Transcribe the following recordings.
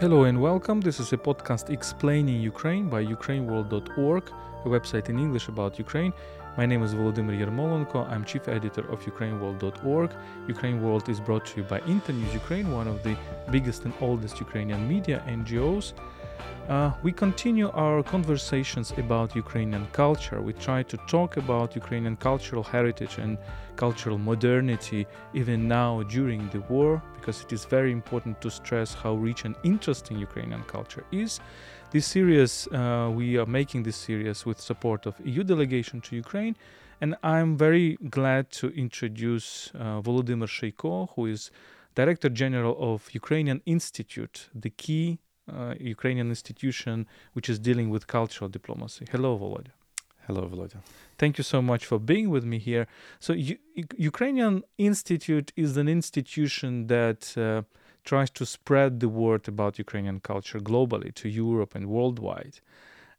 Hello and welcome. This is a podcast explaining Ukraine by ukraineworld.org, a website in English about Ukraine. My name is Volodymyr Yermolenko. I'm chief editor of ukraineworld.org. Ukraine World is brought to you by Internews Ukraine, one of the biggest and oldest Ukrainian media NGOs. Uh, we continue our conversations about Ukrainian culture. We try to talk about Ukrainian cultural heritage and cultural modernity even now during the war, because it is very important to stress how rich and interesting Ukrainian culture is. This series, uh, we are making this series with support of EU delegation to Ukraine, and I'm very glad to introduce uh, Volodymyr Sheiko, who is Director General of Ukrainian Institute, the key uh, Ukrainian institution which is dealing with cultural diplomacy. Hello, Volodya. Hello, Volodya. Thank you so much for being with me here. So, U- Ukrainian Institute is an institution that uh, tries to spread the word about Ukrainian culture globally to Europe and worldwide.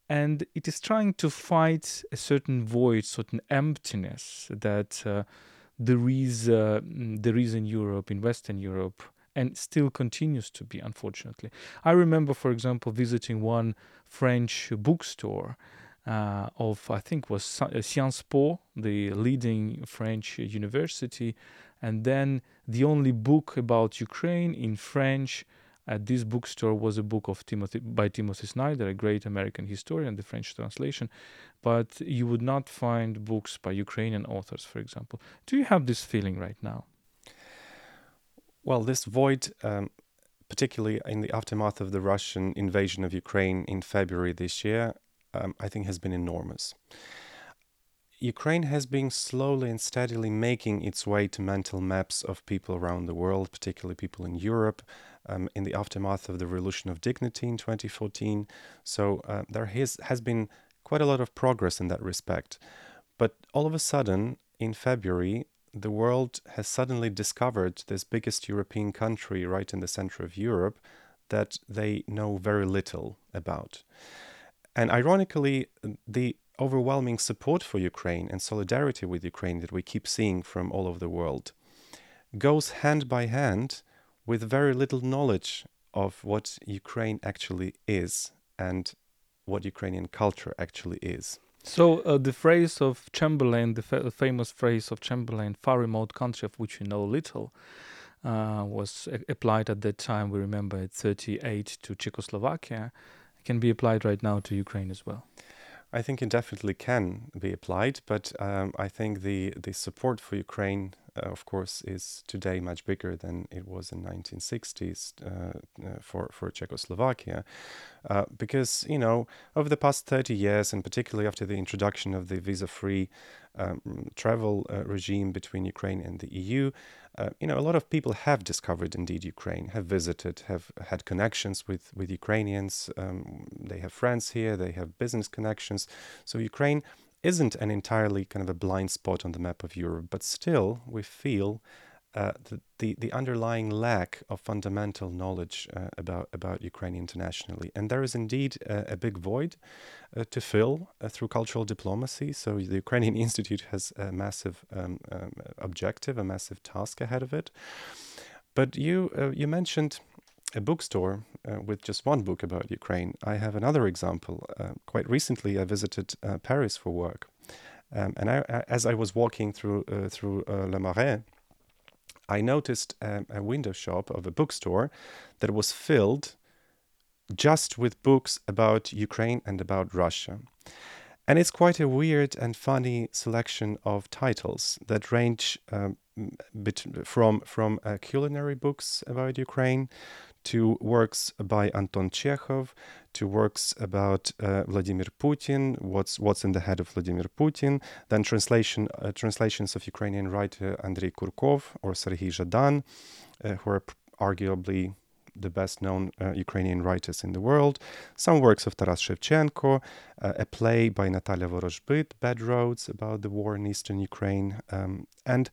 And it is trying to fight a certain void, certain emptiness that uh, there is uh, there is in Europe, in Western Europe, and still continues to be, unfortunately. I remember, for example, visiting one French bookstore uh, of, I think, was uh, Sciences Po, the leading French university, and then the only book about Ukraine in French at this bookstore was a book of Timothy by Timothy Snyder, a great American historian, the French translation. But you would not find books by Ukrainian authors, for example. Do you have this feeling right now? Well, this void, um, particularly in the aftermath of the Russian invasion of Ukraine in February this year, um, I think has been enormous. Ukraine has been slowly and steadily making its way to mental maps of people around the world, particularly people in Europe, um, in the aftermath of the Revolution of Dignity in 2014. So uh, there has, has been quite a lot of progress in that respect. But all of a sudden, in February, the world has suddenly discovered this biggest European country right in the center of Europe that they know very little about. And ironically, the overwhelming support for Ukraine and solidarity with Ukraine that we keep seeing from all over the world goes hand by hand with very little knowledge of what Ukraine actually is and what Ukrainian culture actually is. So uh, the phrase of Chamberlain, the fa- famous phrase of Chamberlain, "far remote country of which we know little," uh, was applied at that time. We remember at 38 to Czechoslovakia. It can be applied right now to Ukraine as well. I think it definitely can be applied, but um, I think the the support for Ukraine of course, is today much bigger than it was in 1960s uh, uh, for for Czechoslovakia, uh, because you know over the past 30 years, and particularly after the introduction of the visa-free um, travel uh, regime between Ukraine and the EU, uh, you know, a lot of people have discovered indeed Ukraine, have visited, have had connections with with Ukrainians. Um, they have friends here, they have business connections. So Ukraine isn't an entirely kind of a blind spot on the map of Europe, but still we feel uh, the, the, the underlying lack of fundamental knowledge uh, about about Ukraine internationally, and there is indeed a, a big void uh, to fill uh, through cultural diplomacy. So the Ukrainian Institute has a massive um, um, objective, a massive task ahead of it. But you uh, you mentioned a bookstore uh, with just one book about Ukraine. I have another example. Uh, quite recently, I visited uh, Paris for work, um, and I, as I was walking through uh, through uh, Le Marais, I noticed um, a window shop of a bookstore that was filled just with books about Ukraine and about Russia. And it's quite a weird and funny selection of titles that range um, from from uh, culinary books about Ukraine to works by Anton Chekhov, to works about uh, Vladimir Putin, what's what's in the head of Vladimir Putin, then translation uh, translations of Ukrainian writer Andrei Kurkov or Serhiy Zhadan, uh, who are arguably the best known uh, Ukrainian writers in the world, some works of Taras Shevchenko, uh, a play by Natalia Vorozhbyt, Bad Roads, about the war in eastern Ukraine, um, and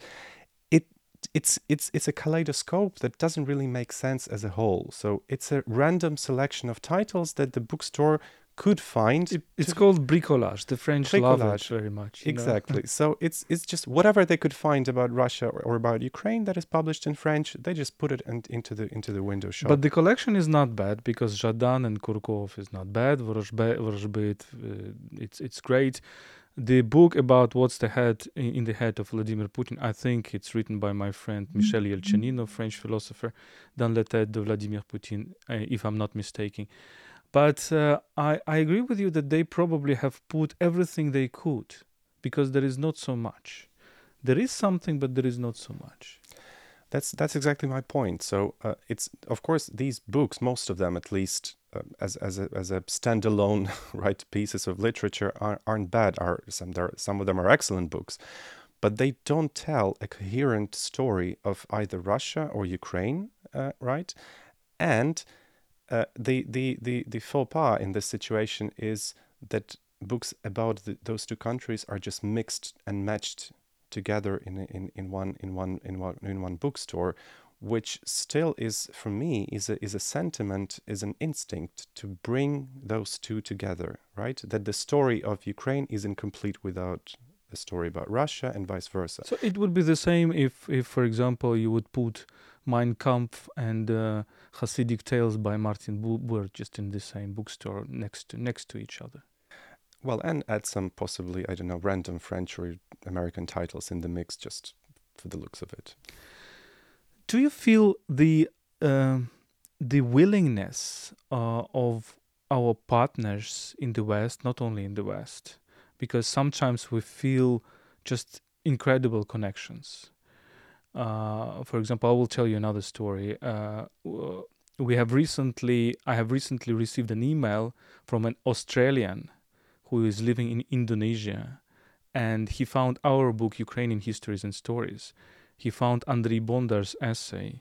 it's it's it's a kaleidoscope that doesn't really make sense as a whole. So it's a random selection of titles that the bookstore could find. It, it's called bricolage. The French love it Bricolage. very much. know. Exactly. so it's it's just whatever they could find about Russia or, or about Ukraine that is published in French, they just put it in, into the into the window shop. But the collection is not bad because Zhadan and Kurkov is not bad. Vorozhbe- Vorozhbit, uh, it's it's great. The book about what's the head in the head of Vladimir Putin, I think it's written by my friend Michel Eltchaninoff, French philosopher, dans la tête de Vladimir Putin, uh, if I'm not mistaken. But uh, I I agree with you that they probably have put everything they could because there is not so much. There is something, but there is not so much. That's that's exactly my point. So uh, it's of course these books, most of them at least, as as a, as a standalone right pieces of literature are, aren't bad. Are some there some of them are excellent books, but they don't tell a coherent story of either Russia or Ukraine, uh, right? And uh, the the the the faux pas in this situation is that books about the, those two countries are just mixed and matched together in in in one in one in one in one bookstore which still is for me is a is a sentiment is an instinct to bring those two together right? That the story of Ukraine is incomplete without a story about Russia and vice versa. So it would be the same if, if for example, you would put Mein Kampf and uh, Hasidic Tales by Martin Bu- Buber just in the same bookstore next to next to each other. well and add some possibly I don't know random French or American titles in the mix just for the looks of it Do you feel the um the willingness uh, of our partners in the West, not only in the West, because sometimes we feel just incredible connections. Uh, for example, I will tell you another story. Uh, we have recently, I have recently received an email from an Australian who is living in Indonesia, and he found our book, Ukrainian Histories and Stories. He found Andrei Bondar's essay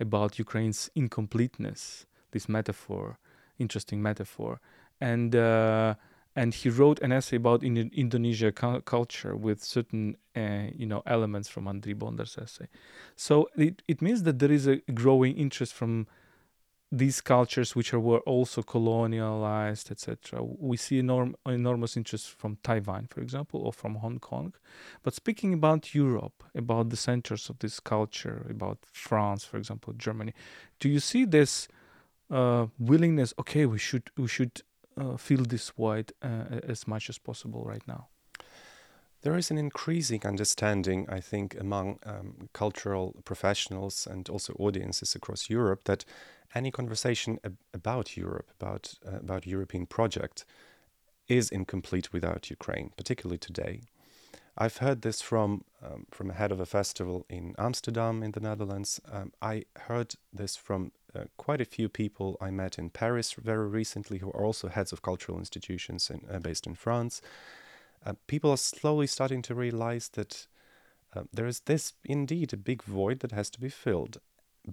about Ukraine's incompleteness, this metaphor, interesting metaphor, and uh, and he wrote an essay about in Indonesia cu- culture with certain uh, you know elements from Andrei Bondar's essay. So it, it means that there is a growing interest from these cultures which are, were also colonialized, etc. We see enorm- enormous interest from Taiwan, for example, or from Hong Kong. But speaking about Europe, about the centers of this culture, about France, for example, Germany, do you see this uh, willingness? Okay, we should we should uh, fill this void uh, as much as possible right now. There is an increasing understanding, I think, among um, cultural professionals and also audiences across Europe that any conversation ab- about Europe, about uh, about European project, is incomplete without Ukraine, particularly today. I've heard this from um, from a head of a festival in Amsterdam in the Netherlands. Um, I heard this from uh, quite a few people I met in Paris very recently, who are also heads of cultural institutions in, uh, based in France uh, people are slowly starting to realize that uh, there is this indeed a big void that has to be filled.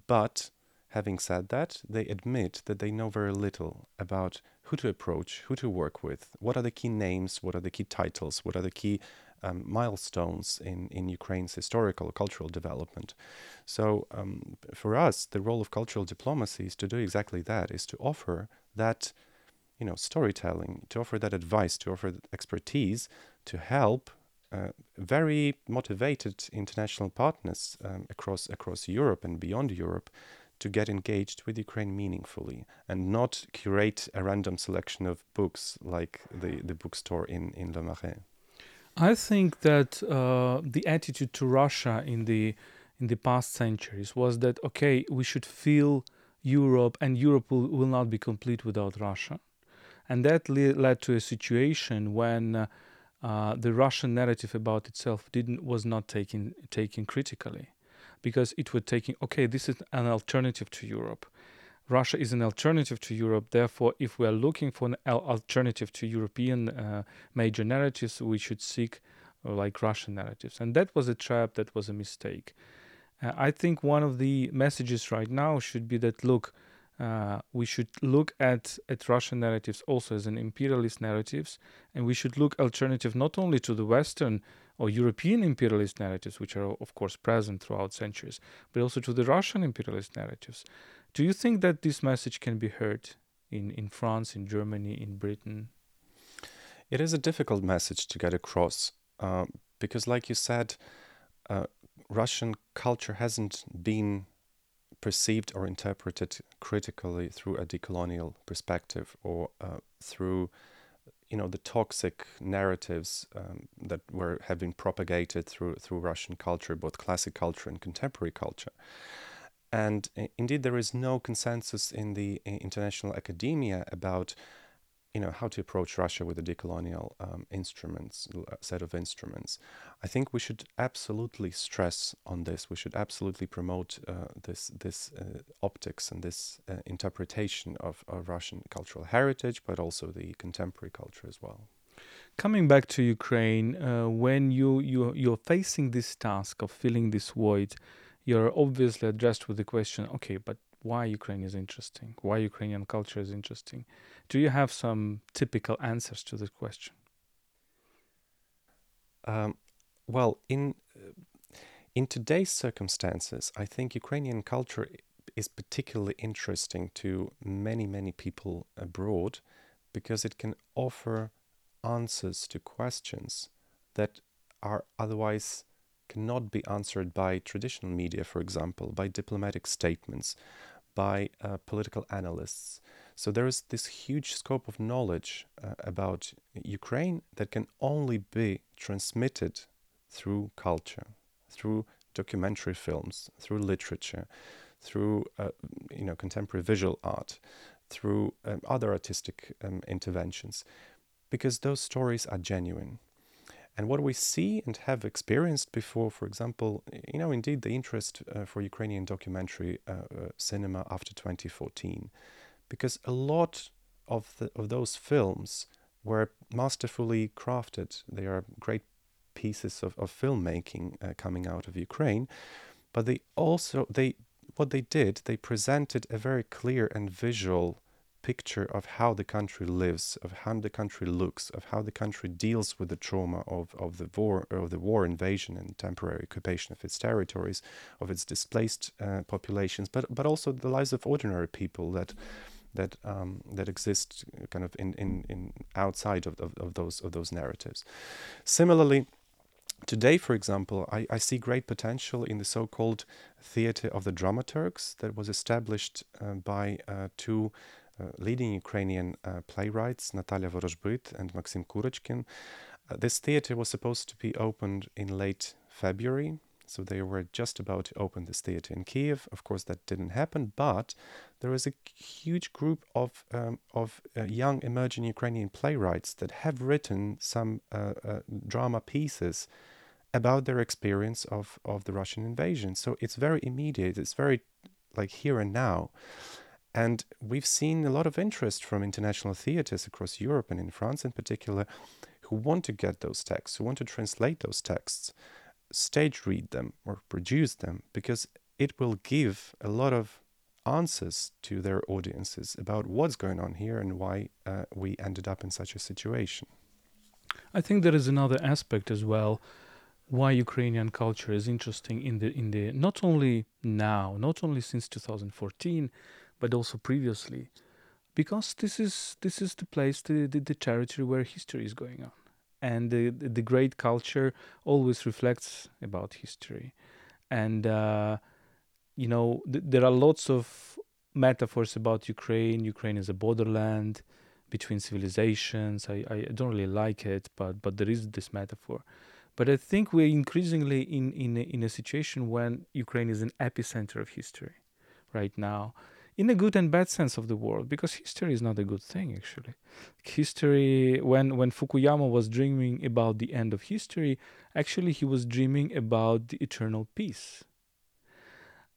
But having said that, they admit that they know very little about who to approach, who to work with, what are the key names, what are the key titles, what are the key um, milestones in, in Ukraine's historical cultural development. So um, for us, the role of cultural diplomacy is to do exactly that, is to offer that you know storytelling to offer that advice to offer that expertise to help uh, very motivated international partners um, across across Europe and beyond Europe to get engaged with Ukraine meaningfully and not curate a random selection of books like the, the bookstore in, in Le Marais. I think that uh, the attitude to Russia in the in the past centuries was that okay, we should feel Europe, and Europe will, will not be complete without Russia, and that le- led to a situation when uh, uh, the Russian narrative about itself didn't was not taken taken critically, because it was taking okay, this is an alternative to Europe. Russia is an alternative to Europe. Therefore, if we are looking for an alternative to European uh, major narratives, we should seek uh, like Russian narratives. And that was a trap, that was a mistake. Uh, I think one of the messages right now should be that look, uh, we should look at, at Russian narratives also as an imperialist narratives, and we should look alternative not only to the Western or European imperialist narratives, which are of course present throughout centuries, but also to the Russian imperialist narratives. Do you think that this message can be heard in, in France, in Germany, in Britain? It is a difficult message to get across uh, because, like you said, uh, Russian culture hasn't been perceived or interpreted critically through a decolonial perspective or uh, through you know the toxic narratives um, that were have been propagated through through Russian culture, both classic culture and contemporary culture. And indeed, there is no consensus in the international academia about you know how to approach Russia with a decolonial um, instruments set of instruments. I think we should absolutely stress on this. We should absolutely promote uh, this this uh, optics and this uh, interpretation of, of Russian cultural heritage, but also the contemporary culture as well. Coming back to Ukraine, uh, when you you you're facing this task of filling this void, you're obviously addressed with the question, okay, but why Ukraine is interesting, why Ukrainian culture is interesting. Do you have some typical answers to this question? Um, well, in uh, in today's circumstances, I think Ukrainian culture is particularly interesting to many many people abroad because it can offer answers to questions that are otherwise cannot be answered by traditional media, for example, by diplomatic statements, by uh, political analysts. So there is this huge scope of knowledge uh, about Ukraine that can only be transmitted through culture, through documentary films, through literature, through uh, you know contemporary visual art, through um, other artistic um, interventions, because those stories are genuine. And what we see and have experienced before, for example, you know, indeed the interest uh, for Ukrainian documentary uh, uh, cinema after 2014, because a lot of the, of those films were masterfully crafted. They are great pieces of, of filmmaking uh, coming out of Ukraine, but they also they what they did they presented a very clear and visual picture of how the country lives, of how the country looks, of how the country deals with the trauma of, of the war of the war invasion and temporary occupation of its territories, of its displaced uh, populations, but but also the lives of ordinary people that that um, that exist kind of in, in, in outside of, of, of those of those narratives. Similarly, Today, for example, I, I see great potential in the so called Theatre of the Dramaturgs that was established uh, by uh, two uh, leading Ukrainian uh, playwrights, Natalia Vorozhbyt and Maxim Kurochkin. Uh, this theater was supposed to be opened in late February, so they were just about to open this theater in Kiev. Of course, that didn't happen, but there is a huge group of um, of uh, young emerging Ukrainian playwrights that have written some uh, uh, drama pieces about their experience of of the Russian invasion. So it's very immediate. It's very like here and now. And we've seen a lot of interest from international theaters across Europe and in France in particular who want to get those texts, who want to translate those texts, stage read them or produce them, because it will give a lot of answers to their audiences about what's going on here and why uh, we ended up in such a situation. I think there is another aspect as well why Ukrainian culture is interesting in the in the not only now, not only since 2014, but also previously, because this is this is the place, the, the, the territory where history is going on, and the, the, great culture always reflects about history, and uh, you know th- there are lots of metaphors about Ukraine. Ukraine is a borderland between civilizations. I, I don't really like it, but but there is this metaphor. But I think we're increasingly in in in a situation when Ukraine is an epicenter of history right now in a good and bad sense of the word because history is not a good thing actually. History when when fukuyama was dreaming about the end of history actually he was dreaming about the eternal peace.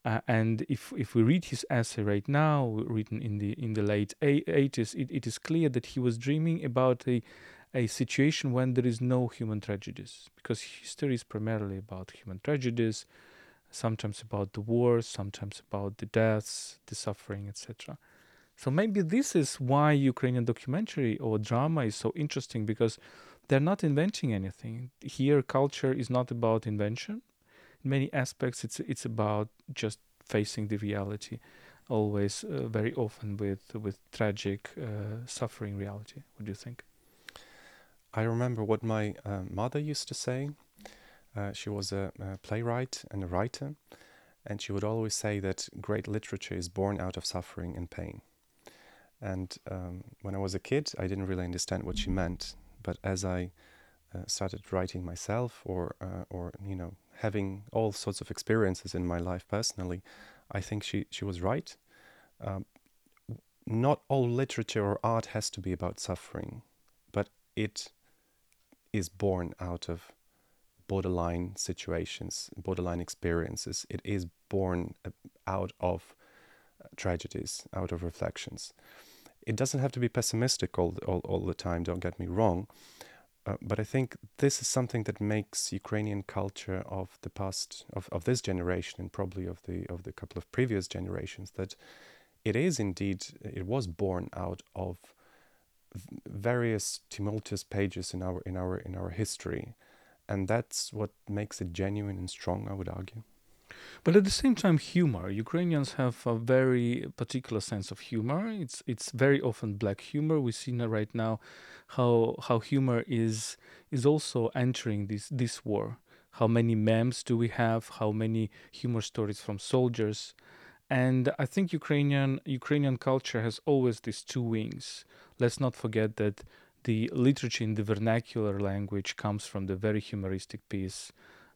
Uh, and if if we read his essay right now written in the in the late 80s it, it is clear that he was dreaming about a a situation when there is no human tragedies because history is primarily about human tragedies sometimes about the wars, sometimes about the deaths, the suffering, etc. So maybe this is why Ukrainian documentary or drama is so interesting because they're not inventing anything. Here, culture is not about invention. In many aspects, it's it's about just facing the reality always uh, very often with with tragic uh, suffering reality. What do you think? I remember what my uh, mother used to say. Uh, she was a, a, playwright and a writer, and she would always say that great literature is born out of suffering and pain. And um, when I was a kid, I didn't really understand what she meant. But as I uh, started writing myself, or uh, or you know, having all sorts of experiences in my life personally, I think she she was right. Um, not all literature or art has to be about suffering, but it is born out of borderline situations, borderline experiences. It is born uh, out of uh, tragedies, out of reflections. It doesn't have to be pessimistic all, all, all the time, don't get me wrong. Uh, but I think this is something that makes Ukrainian culture of the past, of, of this generation, and probably of the of the couple of previous generations, that it is indeed it was born out of various tumultuous pages in our in our in our history, and that's what makes it genuine and strong. I would argue. But at the same time, humor. Ukrainians have a very particular sense of humor. It's it's very often black humor. We see right now how how humor is is also entering this this war. How many memes do we have? How many humor stories from soldiers? And I think Ukrainian Ukrainian culture has always these two wings let's not forget that the literature in the vernacular language comes from the very humoristic piece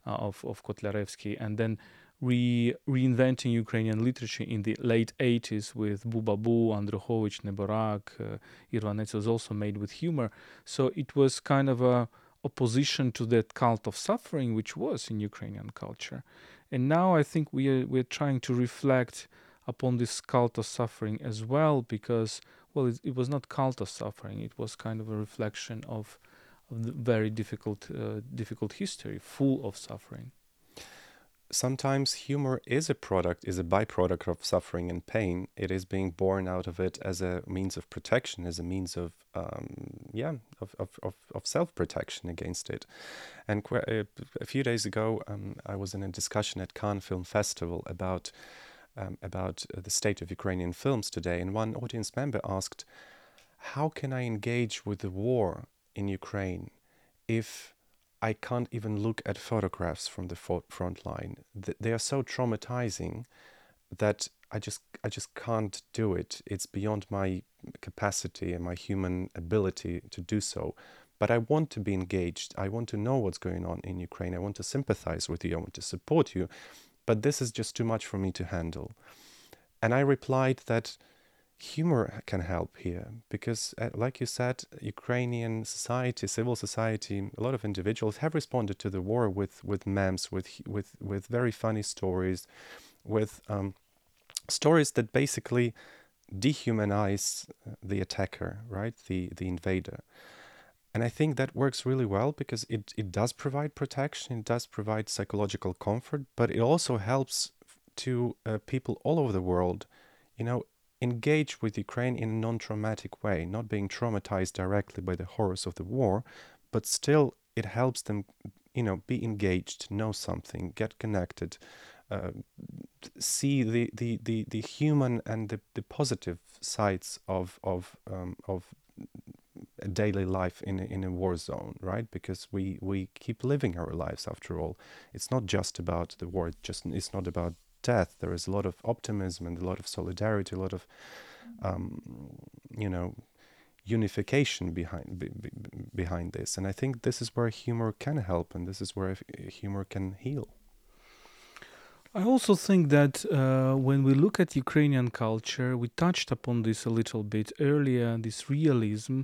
uh, of, of Kotliarevsky, and then re- reinventing Ukrainian literature in the late 80s with Bubabu, Andrukhovich, Neborak, uh, Irvanets was also made with humor. So it was kind of a opposition to that cult of suffering which was in Ukrainian culture. And now I think we are, we're trying to reflect upon this cult of suffering as well because well, it, it was not cult of suffering. It was kind of a reflection of, of the very difficult, uh, difficult history, full of suffering. Sometimes humor is a product, is a byproduct of suffering and pain. It is being born out of it as a means of protection, as a means of, um, yeah, of, of, of, of self protection against it. And uh, a few days ago, um, I was in a discussion at Cannes Film Festival about um, about uh, the state of Ukrainian films today, and one audience member asked, How can I engage with the war in Ukraine if I can't even look at photographs from the front line? They are so traumatizing that I just I just can't do it. It's beyond my capacity and my human ability to do so. But I want to be engaged. I want to know what's going on in Ukraine. I want to sympathize with you. I want to support you but this is just too much for me to handle. And I replied that humor can help here because, uh, like you said, Ukrainian society, civil society, a lot of individuals have responded to the war with, with memes, with, with, with very funny stories, with um, stories that basically dehumanize the attacker, right? The, the invader. And I think that works really well because it, it does provide protection, it does provide psychological comfort, but it also helps to uh, people all over the world, you know, engage with Ukraine in a non traumatic way, not being traumatized directly by the horrors of the war, but still it helps them, you know, be engaged, know something, get connected, uh, see the, the, the, the human and the, the positive sides of, of, um, of daily life in a, in a war zone, right? Because we we keep living our lives after all. It's not just about the war. It just it's not about death. There is a lot of optimism and a lot of solidarity, a lot of um, you know unification behind be, be, behind this. And I think this is where humor can help, and this is where humor can heal. I also think that uh, when we look at Ukrainian culture, we touched upon this a little bit earlier, this realism.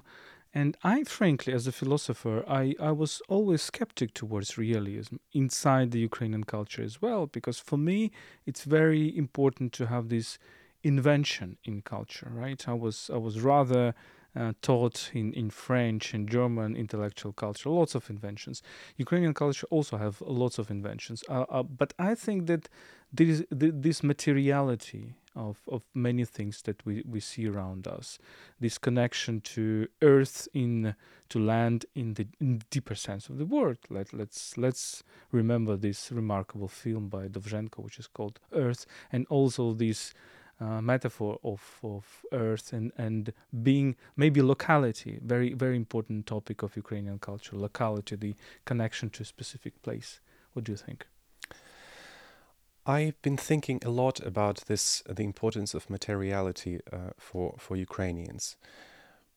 And I, frankly, as a philosopher, I, I was always skeptic towards realism inside the Ukrainian culture as well, because for me, it's very important to have this invention in culture, right? I was I was rather uh, taught in, in French and German intellectual culture, lots of inventions. Ukrainian culture also have lots of inventions, uh, uh, but I think that there is th- this materiality of, of many things that we, we see around us, this connection to earth in to land in the in deeper sense of the word. Let let's let's remember this remarkable film by Dovzhenko, which is called Earth, and also this uh, metaphor of, of earth and, and being maybe locality, very, very important topic of Ukrainian culture, locality, the connection to a specific place. What do you think? I've been thinking a lot about this, the importance of materiality uh, for, for Ukrainians.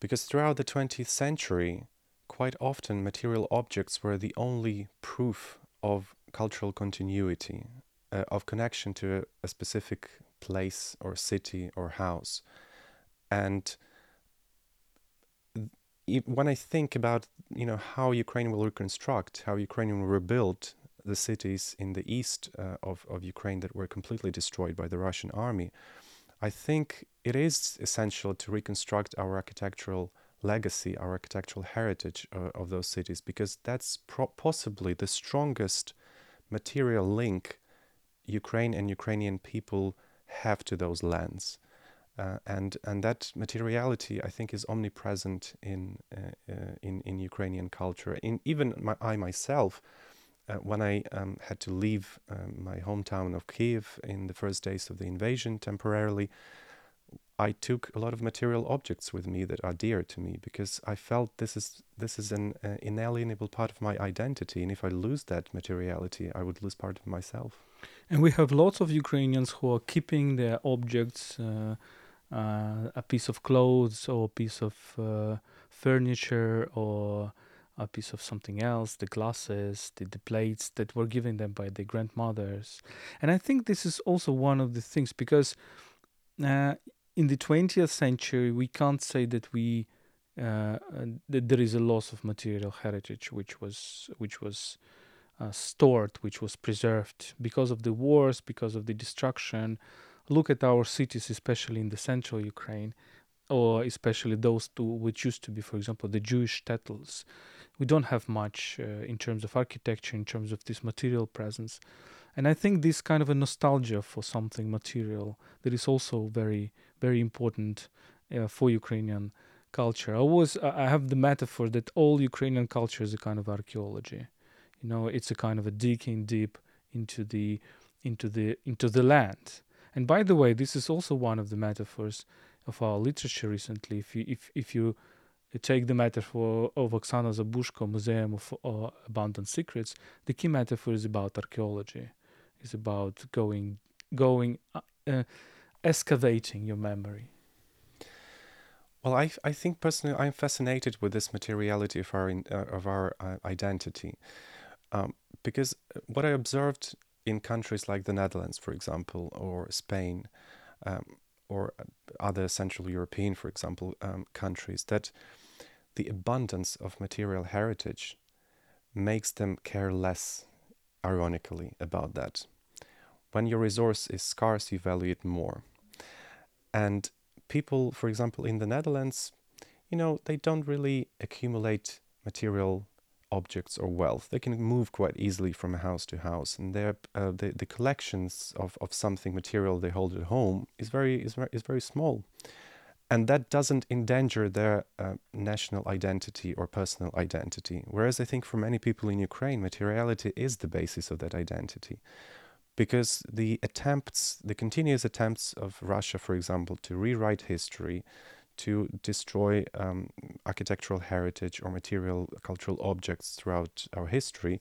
Because throughout the 20th century, quite often material objects were the only proof of cultural continuity, uh, of connection to a, a, specific place or city or house. And when I think about you know how Ukraine will reconstruct, how Ukraine will rebuild the cities in the east uh, of, of Ukraine that were completely destroyed by the Russian army, I think it is essential to reconstruct our architectural legacy, our architectural heritage uh, of those cities, because that's pro- possibly the strongest material link Ukraine and Ukrainian people have to those lands. Uh, and and that materiality, I think, is omnipresent in uh, uh, in in Ukrainian culture. In even my, I myself, uh, when I um, had to leave um, my hometown of Kiev in the first days of the invasion temporarily, I took a lot of material objects with me that are dear to me because I felt this is this is an uh, inalienable part of my identity, and if I lose that materiality, I would lose part of myself. And we have lots of Ukrainians who are keeping their objects, uh, uh, a piece of clothes or a piece of uh, furniture or a piece of something else, the glasses, the, the plates that were given them by their grandmothers. And I think this is also one of the things because uh, in the 20th century, we can't say that we uh, that there is a loss of material heritage, which was which was uh, stored, which was preserved because of the wars, because of the destruction. Look at our cities, especially in the central Ukraine, or especially those two which used to be, for example, the Jewish shtetls. We don't have much uh, in terms of architecture, in terms of this material presence. And I think this kind of a nostalgia for something material that is also very very important uh, for Ukrainian culture. I was I have the metaphor that all Ukrainian culture is a kind of archaeology. You know, it's a kind of a digging deep into the into the into the land. And by the way, this is also one of the metaphors of our literature recently. If you if if you take the metaphor of Oksana Zabuzhko Museum of uh, Abandoned Secrets, the key metaphor is about archaeology. It's about going going uh, uh excavating your memory? Well, I, I think personally I'm fascinated with this materiality of our, uh, of our uh, identity. Um, because what I observed in countries like the Netherlands, for example, or Spain, um, or other Central European, for example, um, countries, that the abundance of material heritage makes them care less, ironically, about that. When your resource is scarce, you value it more. And people, for example, in the Netherlands, you know, they don't really accumulate material objects or wealth. They can move quite easily from house to house, and their uh, the the collections of, of something material they hold at home is very is very, is very small, and that doesn't endanger their uh, national identity or personal identity. Whereas I think for many people in Ukraine, materiality is the basis of that identity because the attempts, the continuous attempts of Russia, for example, to rewrite history, to destroy um, architectural heritage or material cultural objects throughout our history,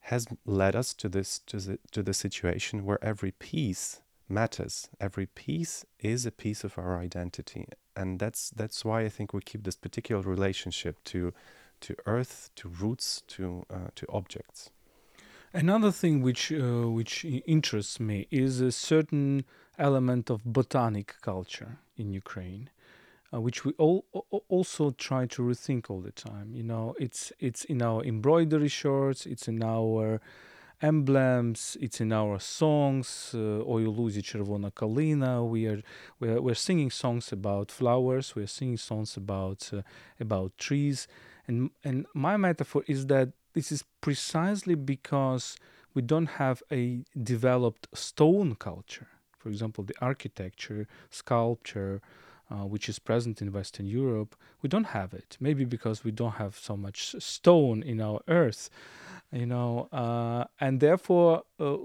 has led us to this to the, to the situation where every piece matters. Every piece is a piece of our identity, and that's that's why I think we keep this particular relationship to to earth, to roots, to uh, to objects. Another thing which uh, which interests me is a certain element of botanic culture in Ukraine, uh, which we all also try to rethink all the time. You know, it's it's in our embroidery shirts, it's in our emblems, it's in our songs. Uh, Ой лузі червона калина. We are we are we're singing songs about flowers. We're singing songs about uh, about trees, and and my metaphor is that this is precisely because we don't have a developed stone culture. For example, the architecture, sculpture, uh, which is present in Western Europe, we don't have it. Maybe because we don't have so much stone in our earth, you know, uh, and therefore uh,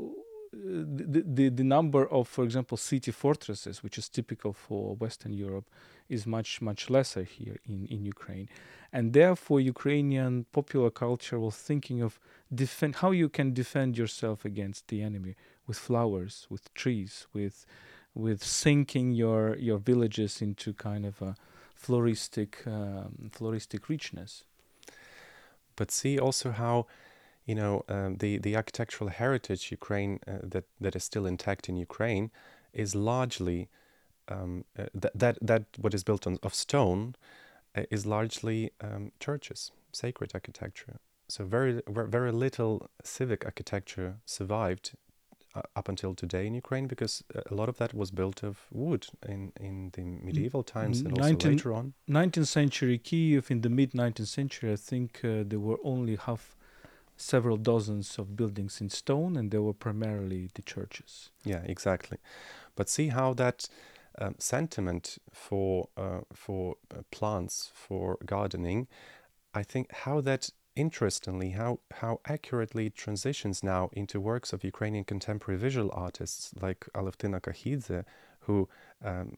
the, the the number of, for example, city fortresses, which is typical for Western Europe, is much much lesser here in in Ukraine, and therefore Ukrainian popular culture was thinking of defend how you can defend yourself against the enemy with flowers, with trees, with with sinking your your villages into kind of a floristic um, floristic richness. But see also how you know um, the the architectural heritage Ukraine uh, that that is still intact in Ukraine is largely um, uh, that that that what is built on of stone uh, is largely um, churches, sacred architecture. So very very little civic architecture survived up until today in Ukraine because a lot of that was built of wood in, in the medieval times and 19, also later on. 19th century Kiev in the mid 19th century, I think uh, there were only half several dozens of buildings in stone and they were primarily the churches. Yeah, exactly. But see how that um, sentiment for uh, for uh, plants for gardening, I think how that interestingly how how accurately it transitions now into works of Ukrainian contemporary visual artists like Alevtina Kakhidze, who um,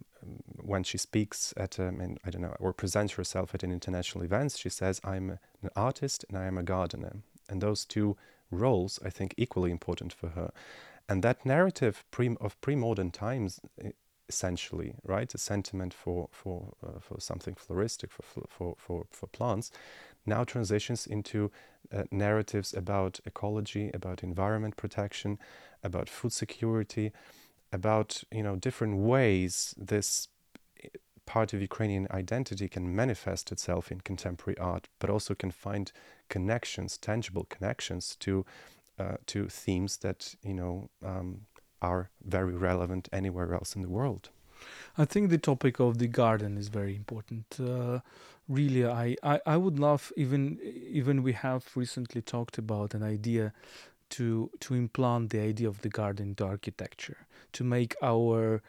when she speaks at um, in, I don't know or presents herself at an international events, she says, "I'm an artist and I am a gardener," and those two roles I think equally important for her, and that narrative pre- of pre-modern times essentially, right? A sentiment for for uh, for something floristic, for for for for plants, now transitions into uh, narratives about ecology, about environment protection, about food security, about you know different ways this eh, part of Ukrainian identity can manifest itself in contemporary art, but also can find connections, tangible connections to uh, to themes that you know um, are very relevant anywhere else in the world. I think the topic of the garden is very important. Uh, really, I, I, I would love even even we have recently talked about an idea to to implant the idea of the garden into architecture to make our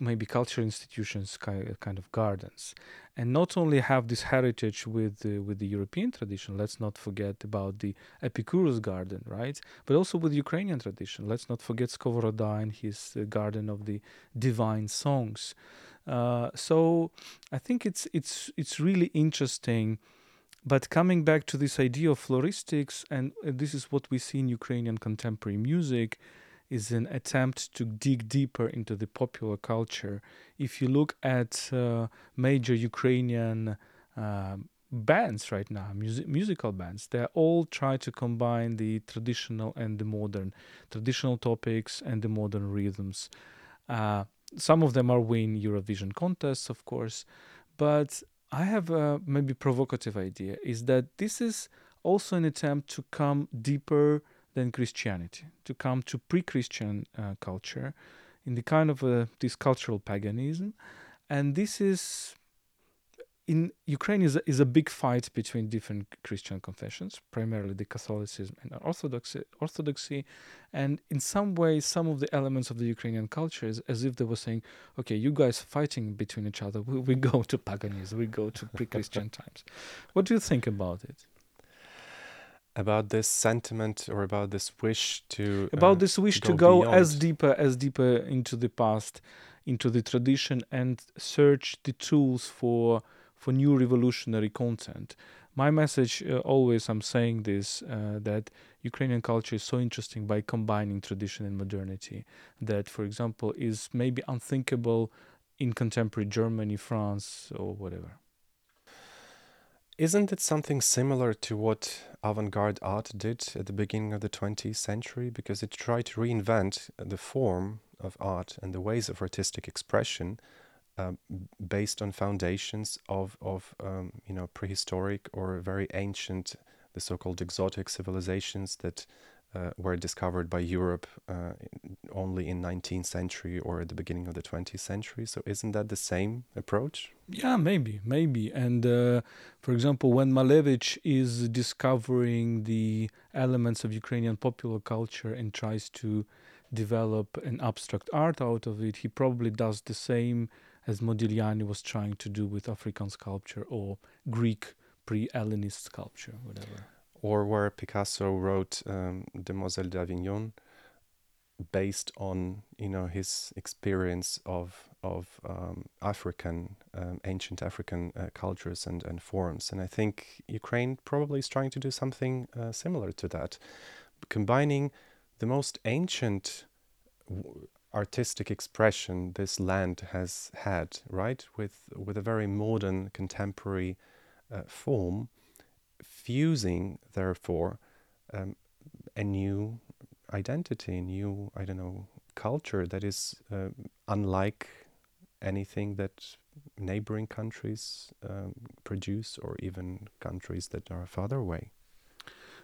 maybe cultural institutions kind of gardens. And not only have this heritage with the, with the European tradition let's not forget about the Epicurus garden right? But also with Ukrainian tradition. Let's not forget Skovoroda and his uh, garden of the divine songs uh, so I think it's it's it's really interesting but coming back to this idea of floristics and this is what we see in Ukrainian contemporary music is an attempt to dig deeper into the popular culture. If you look at uh, major Ukrainian uh, bands right now, music, musical bands, they all try to combine the traditional and the modern, traditional topics and the modern rhythms. Uh, some of them are win Eurovision contests, of course, but I have a maybe provocative idea is that this is also an attempt to come deeper than Christianity, to come to pre-Christian uh, culture in the kind of a, this cultural paganism, and this is in Ukraine is a, is a big fight between different Christian confessions, primarily the Catholicism and Orthodoxy, Orthodoxy, and in some ways, some of the elements of the Ukrainian culture is as if they were saying, "Okay, you guys fighting between each other. We, we go to paganism. We go to pre-Christian times." What do you think about it? about this sentiment or about this wish to about uh, this wish to go, to go as deeper as deeper into the past into the tradition and search the tools for for new revolutionary content my message uh, always i'm saying this uh, that ukrainian culture is so interesting by combining tradition and modernity that for example is maybe unthinkable in contemporary germany france or whatever isn't it something similar to what avant garde art did at the beginning of the 20th century? Because it tried to reinvent the form of art and the ways of artistic expression uh, based on foundations of, of um, you know, prehistoric or very ancient, the so called exotic civilizations that uh, were discovered by Europe uh, only in 19th century or at the beginning of the 20th century. So isn't that the same approach? Yeah, maybe, maybe. And uh, for example, when Malevich is discovering the elements of Ukrainian popular culture and tries to develop an abstract art out of it, he probably does the same as Modigliani was trying to do with African sculpture or Greek pre-Hellenist sculpture, whatever. Or where Picasso wrote um, Demoiselle d'Avignon, based on you know his experience of of um, African um, ancient African uh, cultures and and forms, and I think Ukraine probably is trying to do something uh, similar to that, combining the most ancient artistic expression this land has had, right, with with a very modern contemporary uh, form, fusing therefore um, a new identity, a new, I don't know, culture that is uh, unlike anything that neighboring countries um, produce or even countries that are farther away.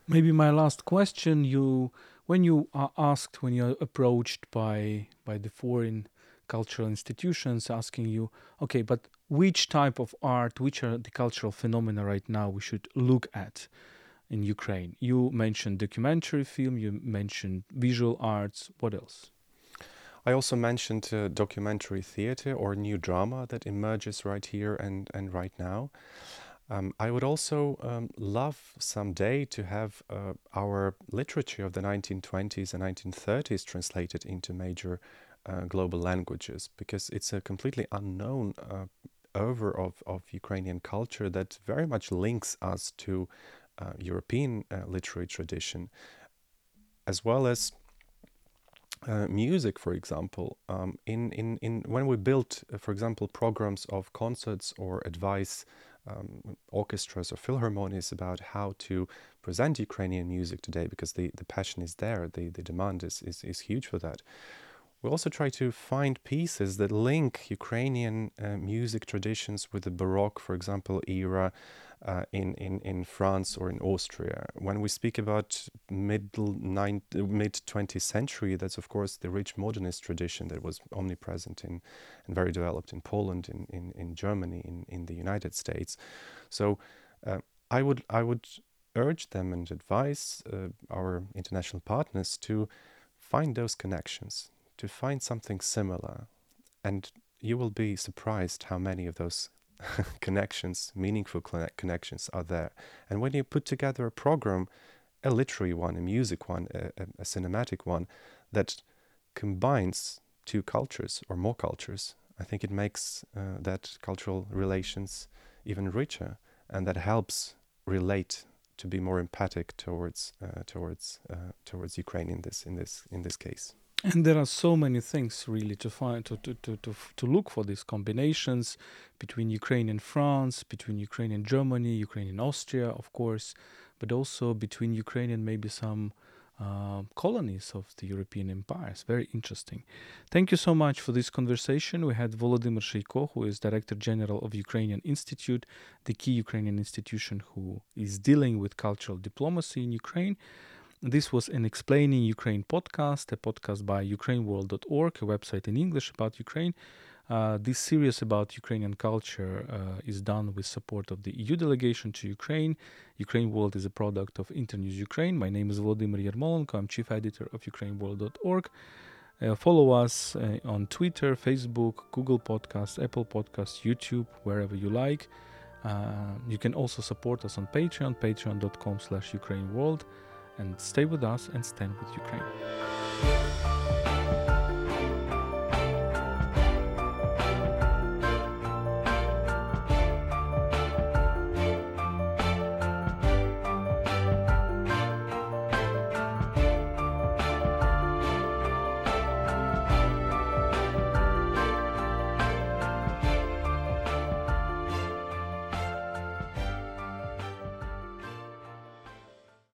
Maybe my last question you when you are asked when you're approached by by the foreign cultural institutions asking you okay but which type of art which are the cultural phenomena right now we should look at in Ukraine. You mentioned documentary film, you mentioned visual arts. What else? I also mentioned uh, documentary theater or new drama that emerges right here and, and right now. Um, I would also um, love someday to have uh, our literature of the 1920s and 1930s translated into major uh, global languages because it's a completely unknown uh, over of, of Ukrainian culture that very much links us to uh, European uh, literary tradition, as well as uh, music, for example. Um, in, in, in when we built, uh, for example, programs of concerts or advice um, orchestras or philharmonies about how to present Ukrainian music today, because the, the passion is there, the, the demand is, is, is huge for that. We also try to find pieces that link Ukrainian uh, music traditions with the Baroque, for example, era, uh, in, in, in France or in Austria. When we speak about middle mid 20th century, that's of course the rich modernist tradition that was omnipresent in and very developed in Poland, in, in, in Germany, in, in the United States. So uh, I would I would urge them and advise uh, our international partners to find those connections, to find something similar, and you will be surprised how many of those connections, meaningful connections are there. And when you put together a program, a literary one, a music one, a, a, a cinematic one, that combines two cultures or more cultures, I think it makes uh, that cultural relations even richer, and that helps relate to be more empathic towards uh, towards uh, towards Ukraine in this in this in this case. And there are so many things really to find to, to, to, to, to look for these combinations between Ukraine and France, between Ukraine and Germany, Ukraine and Austria, of course, but also between Ukraine and maybe some uh, colonies of the European empires. Very interesting. Thank you so much for this conversation. We had Volodymyr Sheiko, who is Director General of Ukrainian Institute, the key Ukrainian institution who is dealing with cultural diplomacy in Ukraine. This was an Explaining Ukraine podcast, a podcast by UkraineWorld.org, a website in English about Ukraine. Uh, this series about Ukrainian culture uh, is done with support of the EU delegation to Ukraine. Ukraine World is a product of Internews Ukraine. My name is Volodymyr Yermolenko. I'm chief editor of UkraineWorld.org. Uh, follow us uh, on Twitter, Facebook, Google Podcasts, Apple Podcasts, YouTube, wherever you like. Uh, you can also support us on Patreon, patreon.com slash Ukraine World and stay with us and stand with Ukraine.